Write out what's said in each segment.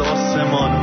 آسمان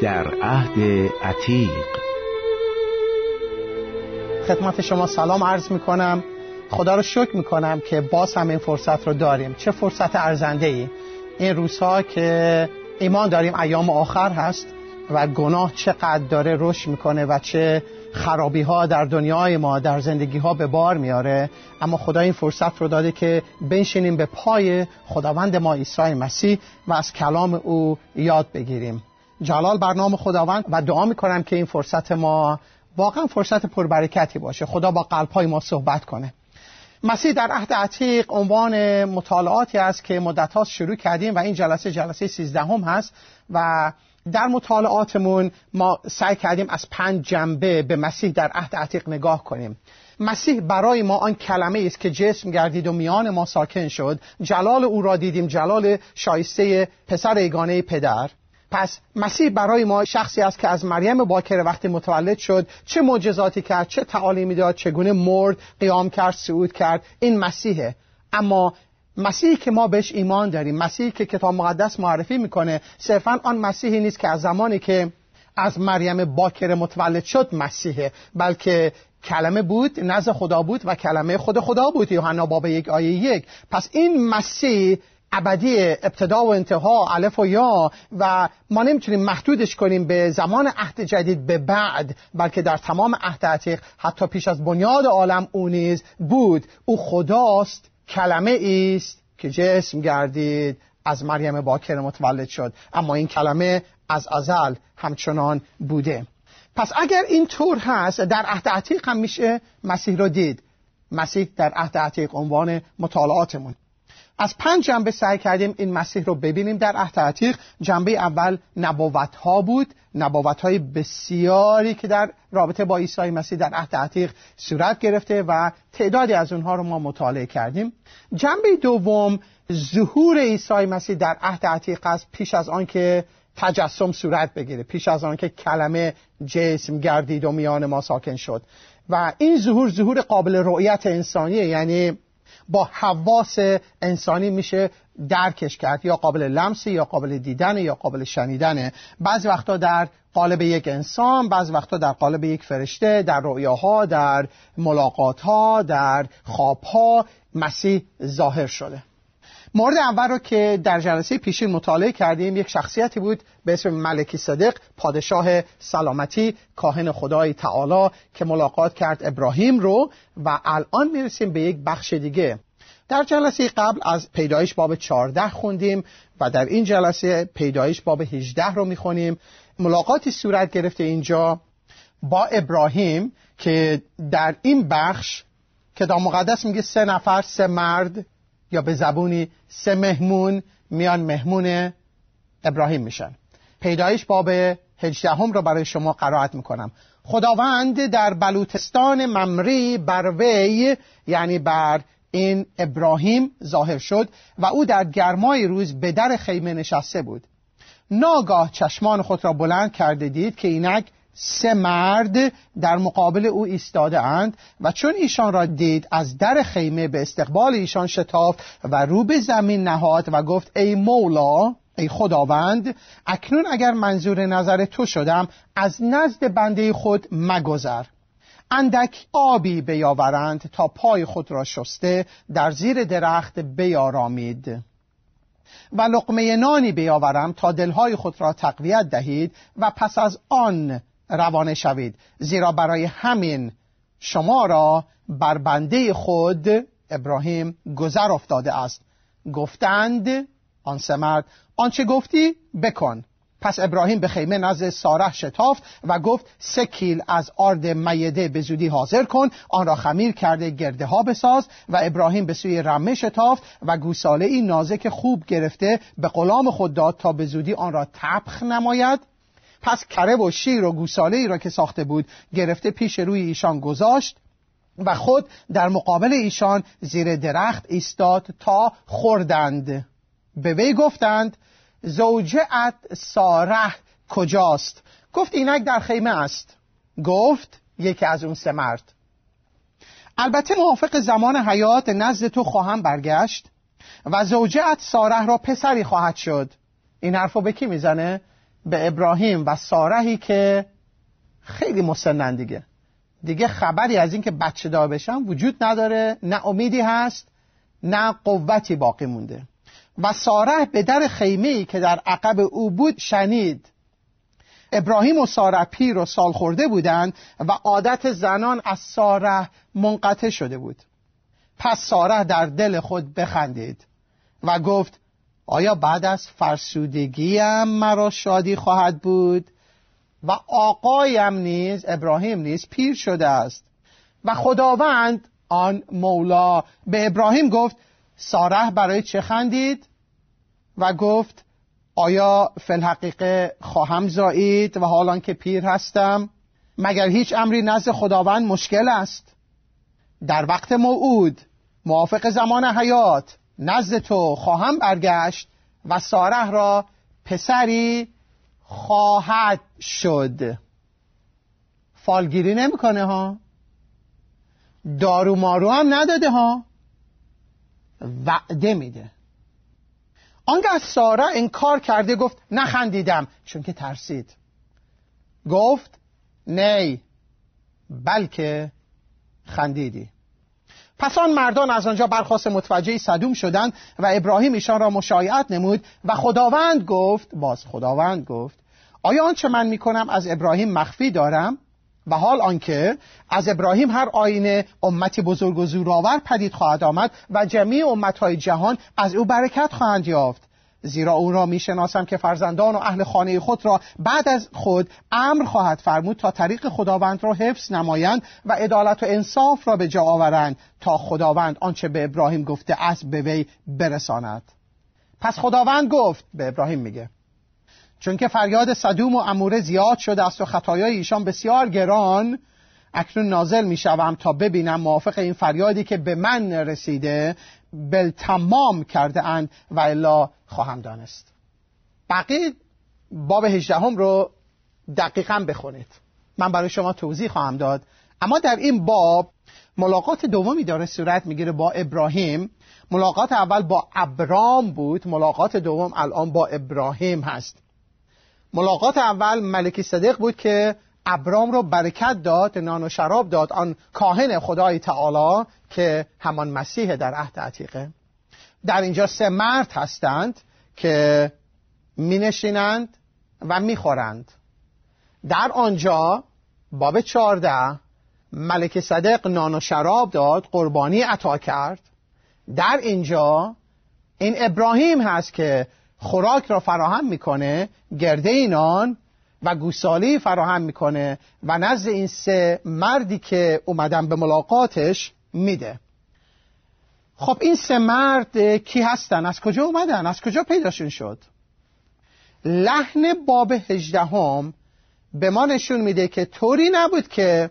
در عهد عتیق. خدمت شما سلام عرض می کنم خدا رو شکر می کنم که باز هم این فرصت رو داریم. چه فرصت ارزنده ای این روزها که ایمان داریم ایام آخر هست و گناه چقدر داره رشد می‌کنه و چه خرابی ها در دنیای ما در زندگی ها به بار میاره اما خدا این فرصت رو داده که بنشینیم به پای خداوند ما عیسی مسیح و از کلام او یاد بگیریم. جلال برنامه خداوند و دعا می‌کنم که این فرصت ما واقعا فرصت پربرکتی باشه. خدا با قلبهای ما صحبت کنه. مسیح در عهد عتیق عنوان مطالعاتی است که مدت هاست شروع کردیم و این جلسه جلسه سیزدهم هست و در مطالعاتمون ما سعی کردیم از پنج جنبه به مسیح در عهد عتیق نگاه کنیم. مسیح برای ما آن کلمه است که جسم گردید و میان ما ساکن شد. جلال او را دیدیم. جلال شایسته پسر ایگانه پدر. پس مسیح برای ما شخصی است که از مریم باکر وقتی متولد شد چه معجزاتی کرد چه تعالیمی داد چگونه مرد قیام کرد صعود کرد. این مسیحه. اما مسیحی که ما بهش ایمان داریم مسیحی که کتاب مقدس معرفی می‌کنه صرفا آن مسیحی نیست که از زمانی که از مریم باکر متولد شد مسیحه بلکه کلمه بود نزد خدا بود و کلمه خود خدا بود یوحنا باب یک آیه یک. پس این مسیح ابدی ابتدا و انتها الف و یا و ما نمی‌تونیم محدودش کنیم به زمان عهد جدید به بعد بلکه در تمام عهد عتیق حتی پیش از بنیاد عالم او نیز بود. او خداست کلمه است که جسم گردید از مریم باکر متولد شد. اما این کلمه از ازل همچنان بوده. پس اگر این طور هست در عهد عتیق هم میشه مسیح رو دید. مسیح در عهد عتیق عنوان مطالعاتمون. از پنج جنبه سعی کردیم این مسیح رو ببینیم در عهد عتیق. جنبه اول نبوت ها بود. نبوت های بسیاری که در رابطه با عیسی مسیح در عهد عتیق صورت گرفته و تعدادی از اونها رو ما مطالعه کردیم. جنبه دوم ظهور عیسی مسیح در عهد عتیق است پیش از آنکه تجسم صورت بگیره پیش از آنکه کلمه جسم گردید و میان ما ساکن شد. و این ظهور ظهور قابل رؤیت انسانیه یعنی با حواس انسانی میشه درکش کرد یا قابل لمسی یا قابل دیدن یا قابل شنیدنه بعضی وقتا در قالب یک انسان بعضی وقتا در قالب یک فرشته در رؤیاها در ملاقاتها در خوابها مسیح ظاهر شده. مورد اول رو که در جلسه پیشین مطالعه کردیم یک شخصیتی بود به اسم ملکی صدق پادشاه سلامتی کاهن خدای تعالی که ملاقات کرد ابراهیم رو و الان می‌رسیم به یک بخش دیگه. در جلسه قبل از پیدایش باب 14 خوندیم و در این جلسه پیدایش باب 18 رو می‌خونیم. ملاقاتی صورت گرفته اینجا با ابراهیم که در این بخش کتاب مقدس میگه سه نفر سه مرد یا به زبونی سه مهمون میان مهمون ابراهیم میشن. پیدایش باب هجدهم رو برای شما قرائت می‌کنم. خداوند در بلوتستان ممری بر وی یعنی بر این ابراهیم ظاهر شد و او در گرمای روز به در خیمه نشسته بود. ناگاه چشمان خود را بلند کرده دید که اینک سه مرد در مقابل او ایستاده اند و چون ایشان را دید از در خیمه به استقبال ایشان شتافت و رو به زمین نهاد و گفت ای مولا ای خداوند اکنون اگر منظور نظر تو شدم از نزد بنده خود مگذر. اندک آبی بیاورند تا پای خود را شسته در زیر درخت بیارامید. و لقمه نانی بیاورم تا دلهای خود را تقویت دهید و پس از آن روانه شوید. زیرا برای همین شما را بر بنده خود ابراهیم گذر افتاده است. گفتند آن سه مرد آنچه گفتی؟ بکن. پس ابراهیم به خیمه نزد ساره شتافت و گفت سه کیل از آرد میده به زودی حاضر کن آن را خمیر کرده گرده ها بساز و ابراهیم به سوی رمه شتافت و گوساله ای نازک خوب گرفته به غلام خود داد تا به زودی آن را تبخ نماید. پس کره و شیر و گوساله ای را که ساخته بود گرفته پیش روی ایشان گذاشت و خود در مقابل ایشان زیر درخت ایستاد تا خوردند. به وی گفتند زوجه ساره کجاست؟ گفت اینک در خیمه است. گفت یکی از اون سه مرد. البته موافق زمان حیات نزد تو خواهم برگشت و زوجه ساره را پسری خواهد شد. این حرفو به کی می‌زنه؟ به ابراهیم و سارهی که خیلی مسنن دیگه. دیگه خبری از اینکه بچه دار بشن وجود نداره نه امیدی هست نه قوتی باقی مونده. و ساره به در خیمه که در عقب او بود شنید. ابراهیم و ساره پیر و سال خورده بودند و عادت زنان از ساره منقطع شده بود. پس ساره در دل خود بخندید و گفت آیا بعد از فرسودگیم مرا شادی خواهد بود؟ و آقایم نیز ابراهیم نیز پیر شده است. و خداوند آن مولا به ابراهیم گفت ساره برای چه خندید؟ و گفت آیا فی الحقیقه خواهم زایید و حالان که پیر هستم؟ مگر هیچ امری نزد خداوند مشکل است؟ در وقت موعود موافق زمان حیات نزد تو خواهم برگشت و ساره را پسری خواهد شد. فالگیری نمی‌کنه ها. دارو مارو هم نداده ها. وعده میده. آنگاه از ساره انکار کرده گفت نخندیدم چون که ترسید. گفت نی بلکه خندیدی. پس آن مردان از آنجا برخواست متوجه صدوم شدند و ابراهیم ایشان را مشایعت نمود و خداوند گفت باز خداوند گفت آیا آنچه من می‌کنم از ابراهیم مخفی دارم؟ و حال آنکه از ابراهیم هر آینه امتی بزرگ و زورآور پدید خواهد آمد و جمیع امتهای جهان از او برکت خواهند یافت. زیرا او را می‌شناسم که فرزندان و اهل خانه خود را بعد از خود امر خواهد فرمود تا طریق خداوند را حفظ نمایند و عدالت و انصاف را به جا آورند تا خداوند آنچه به ابراهیم گفته است به وی برساند. پس خداوند گفت به ابراهیم میگه چون که فریاد صدوم و اموره زیاد شده است و خطایای ایشان بسیار گران اکنون نازل می شوم تا ببینم موافق این فریادی که به من رسیده بل تمام کرده اند و الا خواهم دانست. بقیه باب هجدهم رو دقیقا بخونید. من برای شما توضیح خواهم داد. اما در این باب ملاقات دومی داره صورت می‌گیره با ابراهیم. ملاقات اول با ابرام بود. ملاقات دوم الان با ابراهیم هست. ملاقات اول ملکی صدق بود که ابرام رو برکت داد نان و شراب داد آن کاهن خدای تعالی که همان مسیح در عهد عتیقه. در اینجا سه مرد هستند که می نشینند و می خورند در آنجا باب چارده ملک صدق نان و شراب داد قربانی عطا کرد. در اینجا این ابراهیم هست که خوراک را فراهم می‌کنه گرده اینان و گوسالی فراهم می‌کنه و نزد این سه مردی که اومدن به ملاقاتش میده. خب این سه مرد کی هستن؟ از کجا اومدن؟ از کجا پیداشون شد؟ لحن باب هجدهم به ما نشون میده که طوری نبود که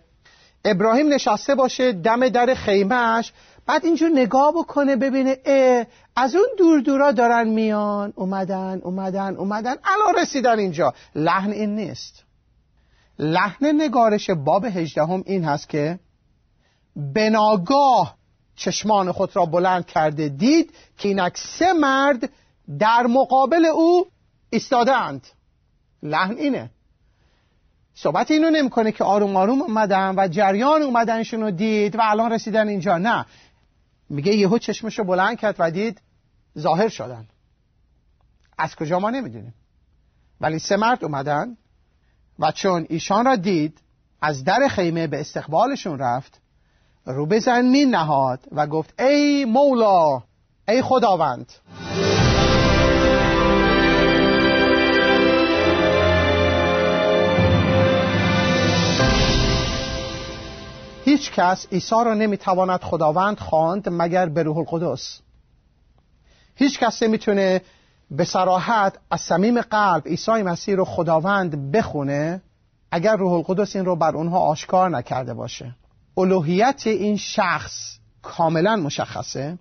ابراهیم نشسته باشه دم در خیمهش بعد اینجور نگاه بکنه ببینه اه از اون دور دورا دارن میان اومدن اومدن اومدن. الان رسیدن اینجا. لحن این نیست. لحن نگارش باب هجدهم این هست که بناگاه چشمان خود را بلند کرده دید که اینک سه مرد در مقابل او ایستادند لحن اینه. صحبت اینو نمی‌کنه که آروم آروم اومدن و جریان اومدنشون رو دید و الان رسیدن اینجا. نه. میگه یهو چشمش رو بلند کرد و دید ظاهر شدن. از کجا ما نمی‌دونیم. ولی سه مرد اومدن و چون ایشان را دید از در خیمه به استقبالشون رفت رو به زمین نهاد و گفت ای مولا ای خداوند. هیچ کس عیسی را نمی‌تواند خداوند خواند مگر به روح القدس. هیچ کس نمی‌تونه به سراحت از صمیم قلب عیسی مسیح رو خداوند بخونه اگر روح القدس این رو بر اونها آشکار نکرده باشه. الوهیت این شخص کاملا مشخصه.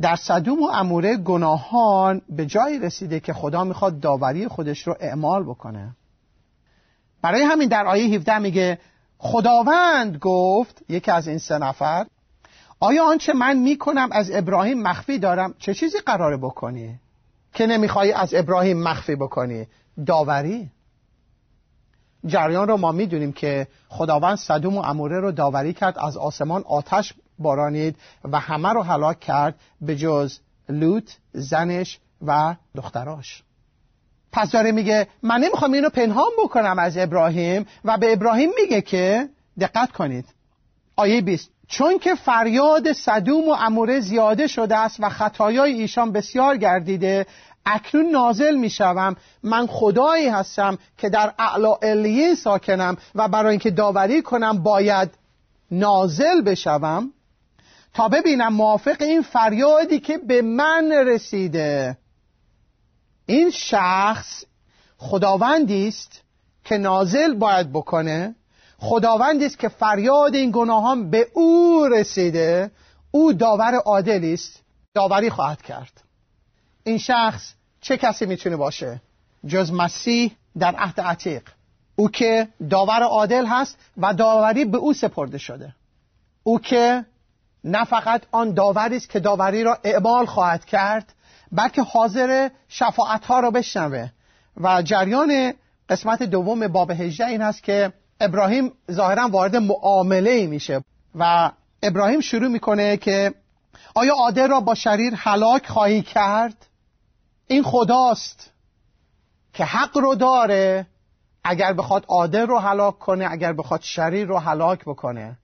در صدوم و اموره گناهان به جایی رسیده که خدا می‌خواد داوری خودش رو اعمال بکنه. برای همین در آیه 17 میگه خداوند گفت یکی از این سه نفر آیا آنچه من می‌کنم از ابراهیم مخفی دارم؟ چه چیزی قراره بکنی؟ که نمی‌خوای از ابراهیم مخفی بکنی؟ داوری. جریان رو ما می‌دونیم که خداوند صدوم و اموره رو داوری کرد از آسمان آتش بارانید و همه رو هلاک کرد به جز لوت زنش و دختراش. پس داره میگه من نمی‌خوام اینو پنهان بکنم از ابراهیم و به ابراهیم میگه که دقت کنید. آیه 20 چون که فریاد صدوم و اموره زیاده شده است و خطایای ایشان بسیار گردیده اکنون نازل می‌شوم. من خدایی هستم که در اعلا علیه ساکنم و برای اینکه داوری کنم باید نازل بشوم. تا ببینم موافق این فریادی که به من رسیده. این شخص خداوندی است که نازل باید بکنه. خداوندی است که فریاد این گناهان به او رسیده او داور عادلی است داوری خواهد کرد. این شخص چه کسی می‌تونه باشه؟ جز مسیح در عهد عتیق. او که داور عادل هست و داوری به او سپرده شده. او که نه فقط آن داوری است که داوری را اعمال خواهد کرد بلکه حاضر شفاعت ها را بشنوه. و جریان قسمت دوم باب 18 این هست که ابراهیم ظاهرا وارد معامله ای میشه و ابراهیم شروع می‌کنه که آیا عادل را با شریر هلاک خواهی کرد؟ این خداست که حق رو داره اگر بخواد عادل رو هلاک کنه اگر بخواد شریر رو هلاک بکنه.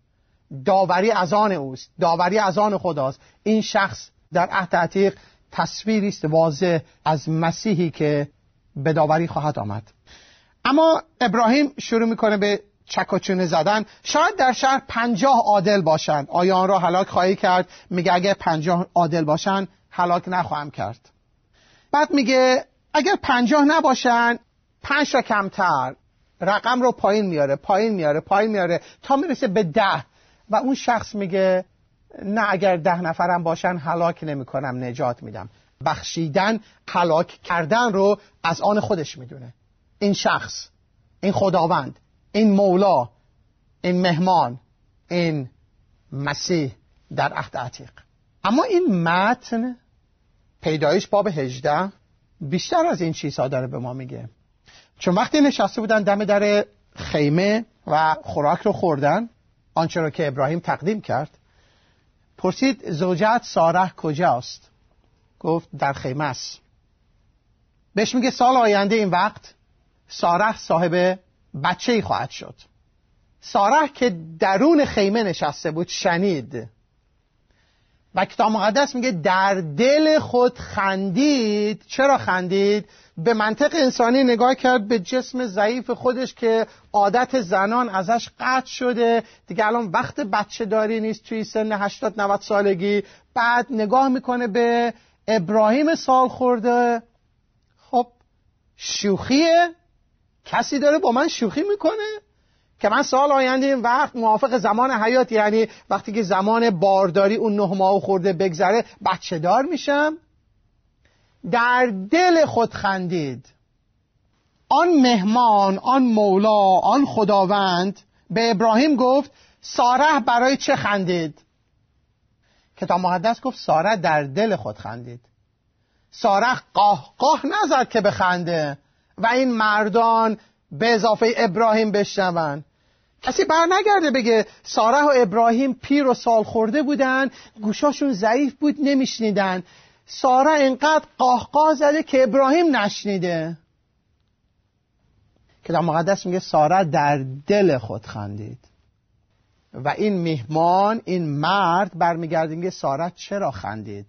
داوری از آن اوست. داوری از آن خداست. این شخص در عهد عتیق تصویری است واضح از مسیحی که به داوری خواهد آمد. اما ابراهیم شروع می‌کنه به چکاچونه زدن. شاید در شهر پنجاه عادل باشند آیا آن را هلاک خواهی کرد. میگه اگر پنجاه عادل باشند هلاک نخواهم کرد. بعد میگه اگر پنجاه نباشن پنج تا کمتر. رقم رو پایین میاره پایین میاره پایین میاره تا می‌رسه به ده. و اون شخص میگه نه اگر ده نفرم باشن هلاک نمی‌کنم نجات میدم. بخشیدن هلاک کردن رو از آن خودش می‌دونه. این شخص این خداوند این مولا این مهمان این مسیح در عهد عتیق. اما این متن پیدایش باب 18 بیشتر از این چیزها داره به ما میگه. چون وقتی نشسته بودن دم در خیمه و خوراک رو خوردن آنچه را که ابراهیم تقدیم کرد پرسید زوجت ساره کجاست؟ گفت در خیمه است. بهش میگه سال آینده این وقت؟ ساره صاحب بچه خواهد شد. ساره که درون خیمه نشسته بود شنید. و کتاب مقدس میگه در دل خود خندید. چرا خندید؟ به منطق انسانی نگاه کرد به جسم ضعیف خودش که عادت زنان ازش قطع شده. دیگه الان وقت بچه داری نیست توی سن 80 90 سالگی. بعد نگاه می‌کنه به ابراهیم سال خورده خب شوخیه. کسی داره با من شوخی می‌کنه؟ که من سال آینده این وقت موافق زمان حیات یعنی وقتی که زمان بارداری اون نه ماه خورده بگذره بچه دار میشم؟ در دل خود خندید. آن مهمان آن مولا آن خداوند به ابراهیم گفت ساره برای چه خندید؟ کتاب مقدس گفت ساره در دل خود خندید. ساره قاه قاه نزد که بخنده. و این مردان به اضافه ابراهیم بشنون. کسی بر نگرده بگه ساره و ابراهیم پیر و سال خورده بودن گوشاشون ضعیف بود نمیشنیدن. ساره اینقدر قاه زده که ابراهیم نشنیده. که در مقدس میگه ساره در دل خود خندید. و این مهمان این مرد برمیگرده میگه ساره چرا خندید؟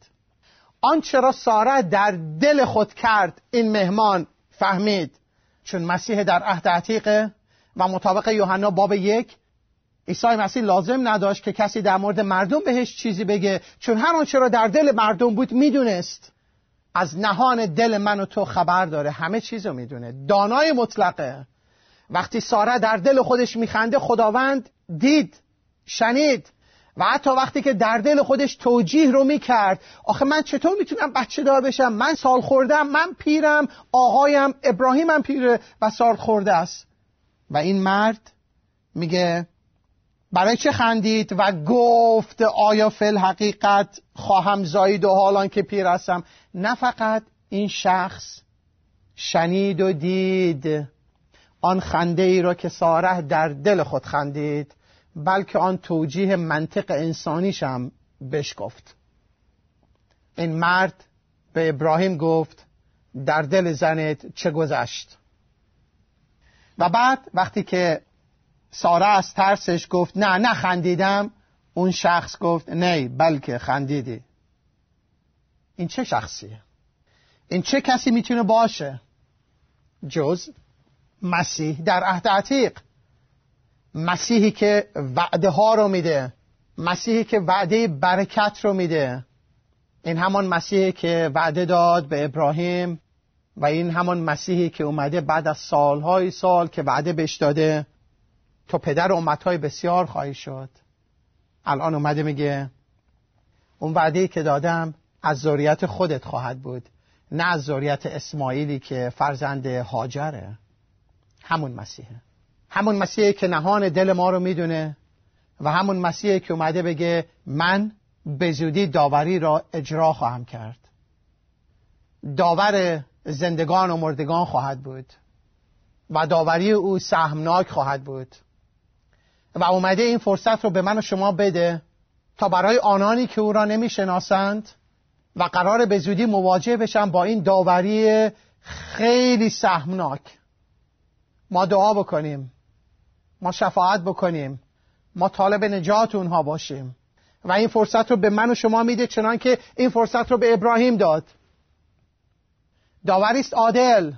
آن چرا ساره در دل خود کرد این مهمان فهمید. چون مسیح در عهد عتیقه و مطابق یوحنا باب یک عیسی مسیح لازم نداشت که کسی در مورد مردم بهش چیزی بگه. چون هر آنچه را در دل مردم بود می‌دونست. از نهان دل من و تو خبر داره. همه چیز رو می‌دونه. دانای مطلقه وقتی ساره در دل خودش میخنده خداوند دید شنید. و حتی وقتی که در دل خودش توجیه رو می‌کرد آخه من چطور می‌تونم بچه دار بشم؟ من سال خوردم من پیرم آقایم ابراهیمم پیره و سال خورده است. و این مرد میگه برای چه خندید؟ و گفت آیا فل حقیقت خواهم زایید و حالان که پیر هستم؟ نه فقط این شخص شنید و دید آن خنده ای را که ساره در دل خود خندید. بلکه آن توجیه منطق انسانیش هم گفت این مرد به ابراهیم گفت در دل زنت چه گذشت؟ و بعد وقتی که ساره از ترسش گفت نه نه خندیدم اون شخص گفت نه بلکه خندیدی. این چه شخصیه؟ این چه کسی می‌تونه باشه؟ جز مسیح در عهد عتیق. مسیحی که وعده ها رو میده مسیحی که وعده برکت رو میده. این همان مسیحی که وعده داد به ابراهیم و این همان مسیحی که اومده بعد از سالهای سال که وعده بهش داده تو پدر امتهای بسیار خواهی شد. الان اومده میگه اون وعده که دادم از ذریت خودت خواهد بود نه از ذریت اسماعیلی که فرزند هاجره همون مسیحه. همون مسیحی که نهان دل ما رو می‌دونه و همون مسیحی که اومده بگه من به زودی داوری را اجرا خواهم کرد. داور زندگان و مردگان خواهد بود و داوری او سهمناک خواهد بود و اومده این فرصت رو به من و شما بده تا برای آنانی که او را نمی‌شناسند و قرار به زودی مواجه بشن با این داوری خیلی سهمناک. ما دعا بکنیم. ما شفاعت بکنیم. ما طالب نجات اونها باشیم. و این فرصت رو به من و شما میده چنان که این فرصت رو به ابراهیم داد. داوریست عادل.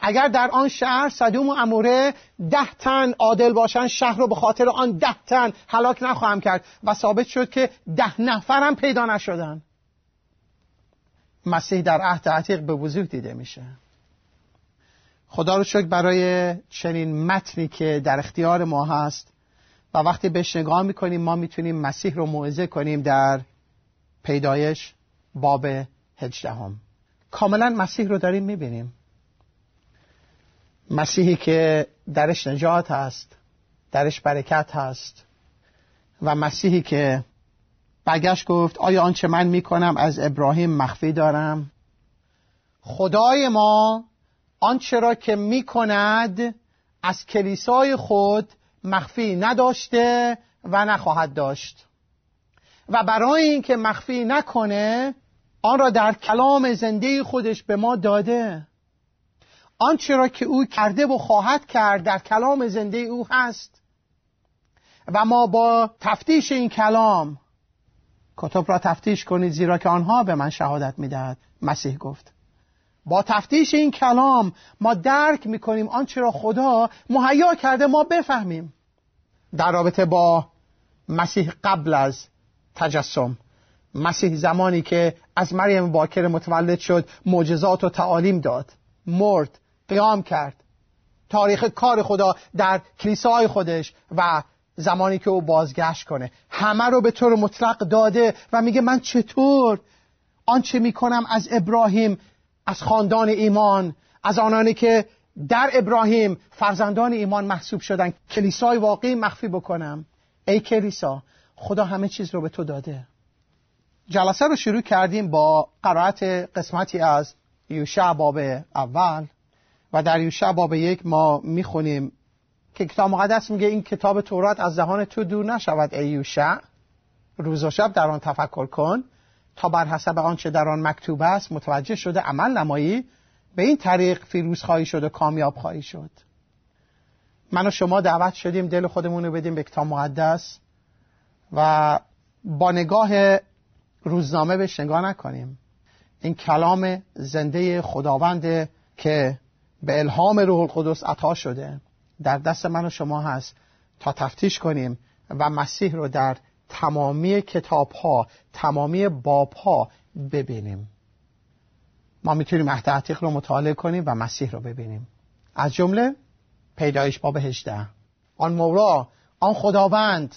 اگر در آن شهر صدوم و اموره ده تن عادل باشن شهر رو به خاطر آن ده تن هلاک نخواهم کرد و ثابت شد که ده نفرم پیدا نشدن. مسیح در عهد عتیق به وضوح دیده میشه. خدا رو شکر برای چنین متنی که در اختیار ما هست و وقتی بهش نگاه می‌کنیم ما می‌تونیم مسیح رو موعظه کنیم در پیدایش باب هجدهم. کاملا مسیح رو داریم می‌بینیم. مسیحی که درش نجات هست درش برکت هست و مسیحی که برگشت گفت آیا آنچه من می‌کنم از ابراهیم مخفی دارم؟ خدای ما آنچه را که می‌کند از کلیسای خود مخفی نداشته و نخواهد داشت. و برای اینکه مخفی نکنه آن را در کلام زنده خودش به ما داده. آنچه را که او کرده و خواهد کرد در کلام زنده او هست. و ما با تفتیش این کلام کتب را تفتیش کنید زیرا که آنها به من شهادت می‌دهد مسیح گفت. با تفتیش این کلام ما درک می‌کنیم آنچه را خدا مهیا کرده ما بفهمیم. در رابطه با مسیح قبل از تجسم مسیح زمانی که از مریم باکر متولد شد معجزات و تعالیم داد مرد قیام کرد. تاریخ کار خدا در کلیسای خودش و زمانی که او بازگشت کنه. همه رو به طور مطلق داده و میگه من چطور آنچه می‌کنم از ابراهیم از خاندان ایمان از آنانی که در ابراهیم فرزندان ایمان محسوب شدن. کلیسای واقعی مخفی بکنم. ای کلیسا خدا همه چیز رو به تو داده. جلسه رو شروع کردیم با قرائت قسمتی از یوشع باب اول. و در یوشع باب یک ما می‌خونیم که کتاب مقدس میگه این کتاب تورات از دهان تو دور نشود ای یوشع. روز و شب در آن تفکر کن. تا بر حسب آنچه در آن مکتوب است متوجه شده عمل نمایی به این طریق فیروز خواهی شد و کامیاب خواهی شد. من و شما دعوت شدیم دل خودمون رو بدیم به کتاب مقدس و با نگاه روزنامه بهش نگاه نکنیم. این کلام زنده خداوند که به الهام روح القدس عطا شده در دست من و شما هست تا تفتیش کنیم و مسیح رو در تمامی کتاب ها تمامی باب ها ببینیم. ما می‌تونیم عهد عتیق رو مطالعه کنیم و مسیح رو ببینیم. از جمله پیدایش باب 18 آن مورا آن خداوند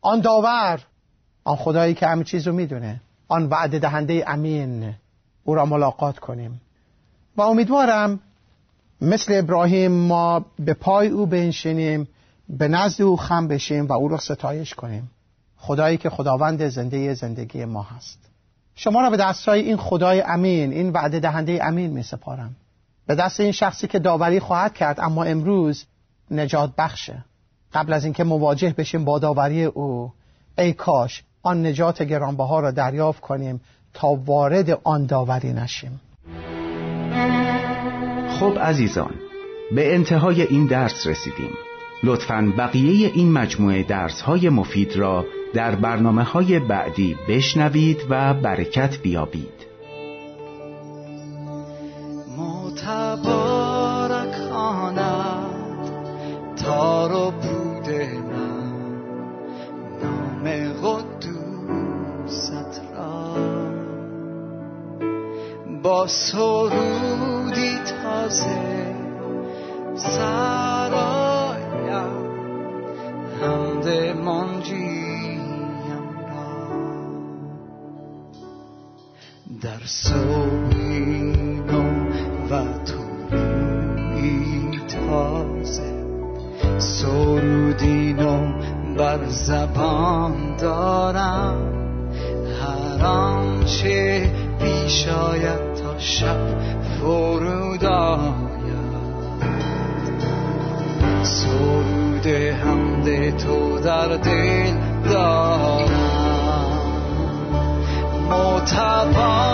آن داور آن خدایی که همه چیز رو می‌دونه. آن وعده دهنده امین. او را ملاقات کنیم. و امیدوارم مثل ابراهیم ما به پای او بنشینیم به نزد او خم بشیم و او را ستایش کنیم. خدایی که خداوند زنده زندگی ما هست. شما را به دستای این خدای امین این وعده دهنده امین می سپارم. به دست این شخصی که داوری خواهد کرد اما امروز نجات بخشه. قبل از اینکه مواجه بشیم با داوری او ای کاش آن نجات گرانبها را دریافت کنیم تا وارد آن داوری نشیم. خب عزیزان به انتهای این درس رسیدیم. لطفا بقیه این مجموعه درس های مفید را در برنامه های بعدی بشنوید و برکت بیابید. دارم. متبارک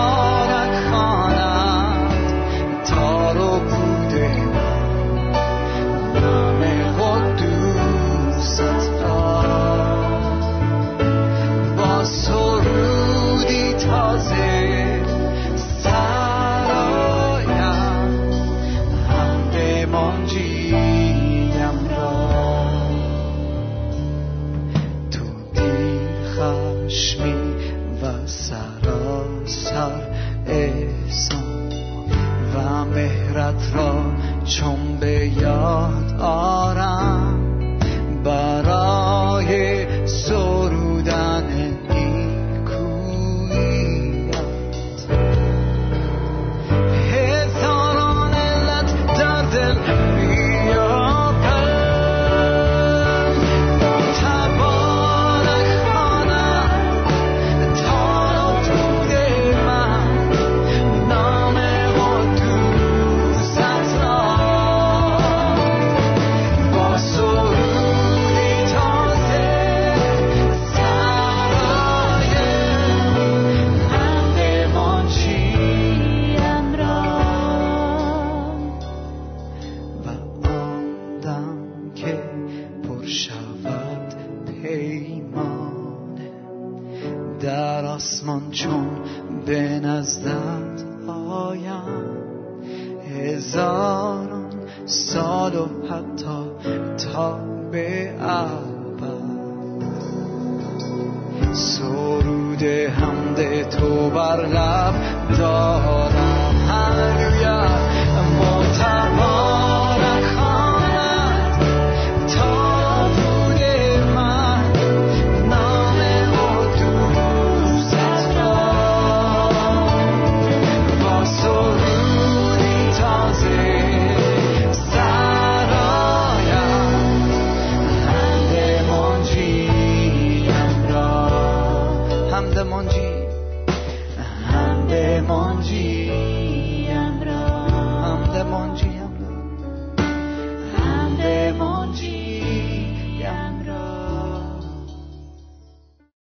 تا به ابد سرود حمد تو بر لب دارم. هر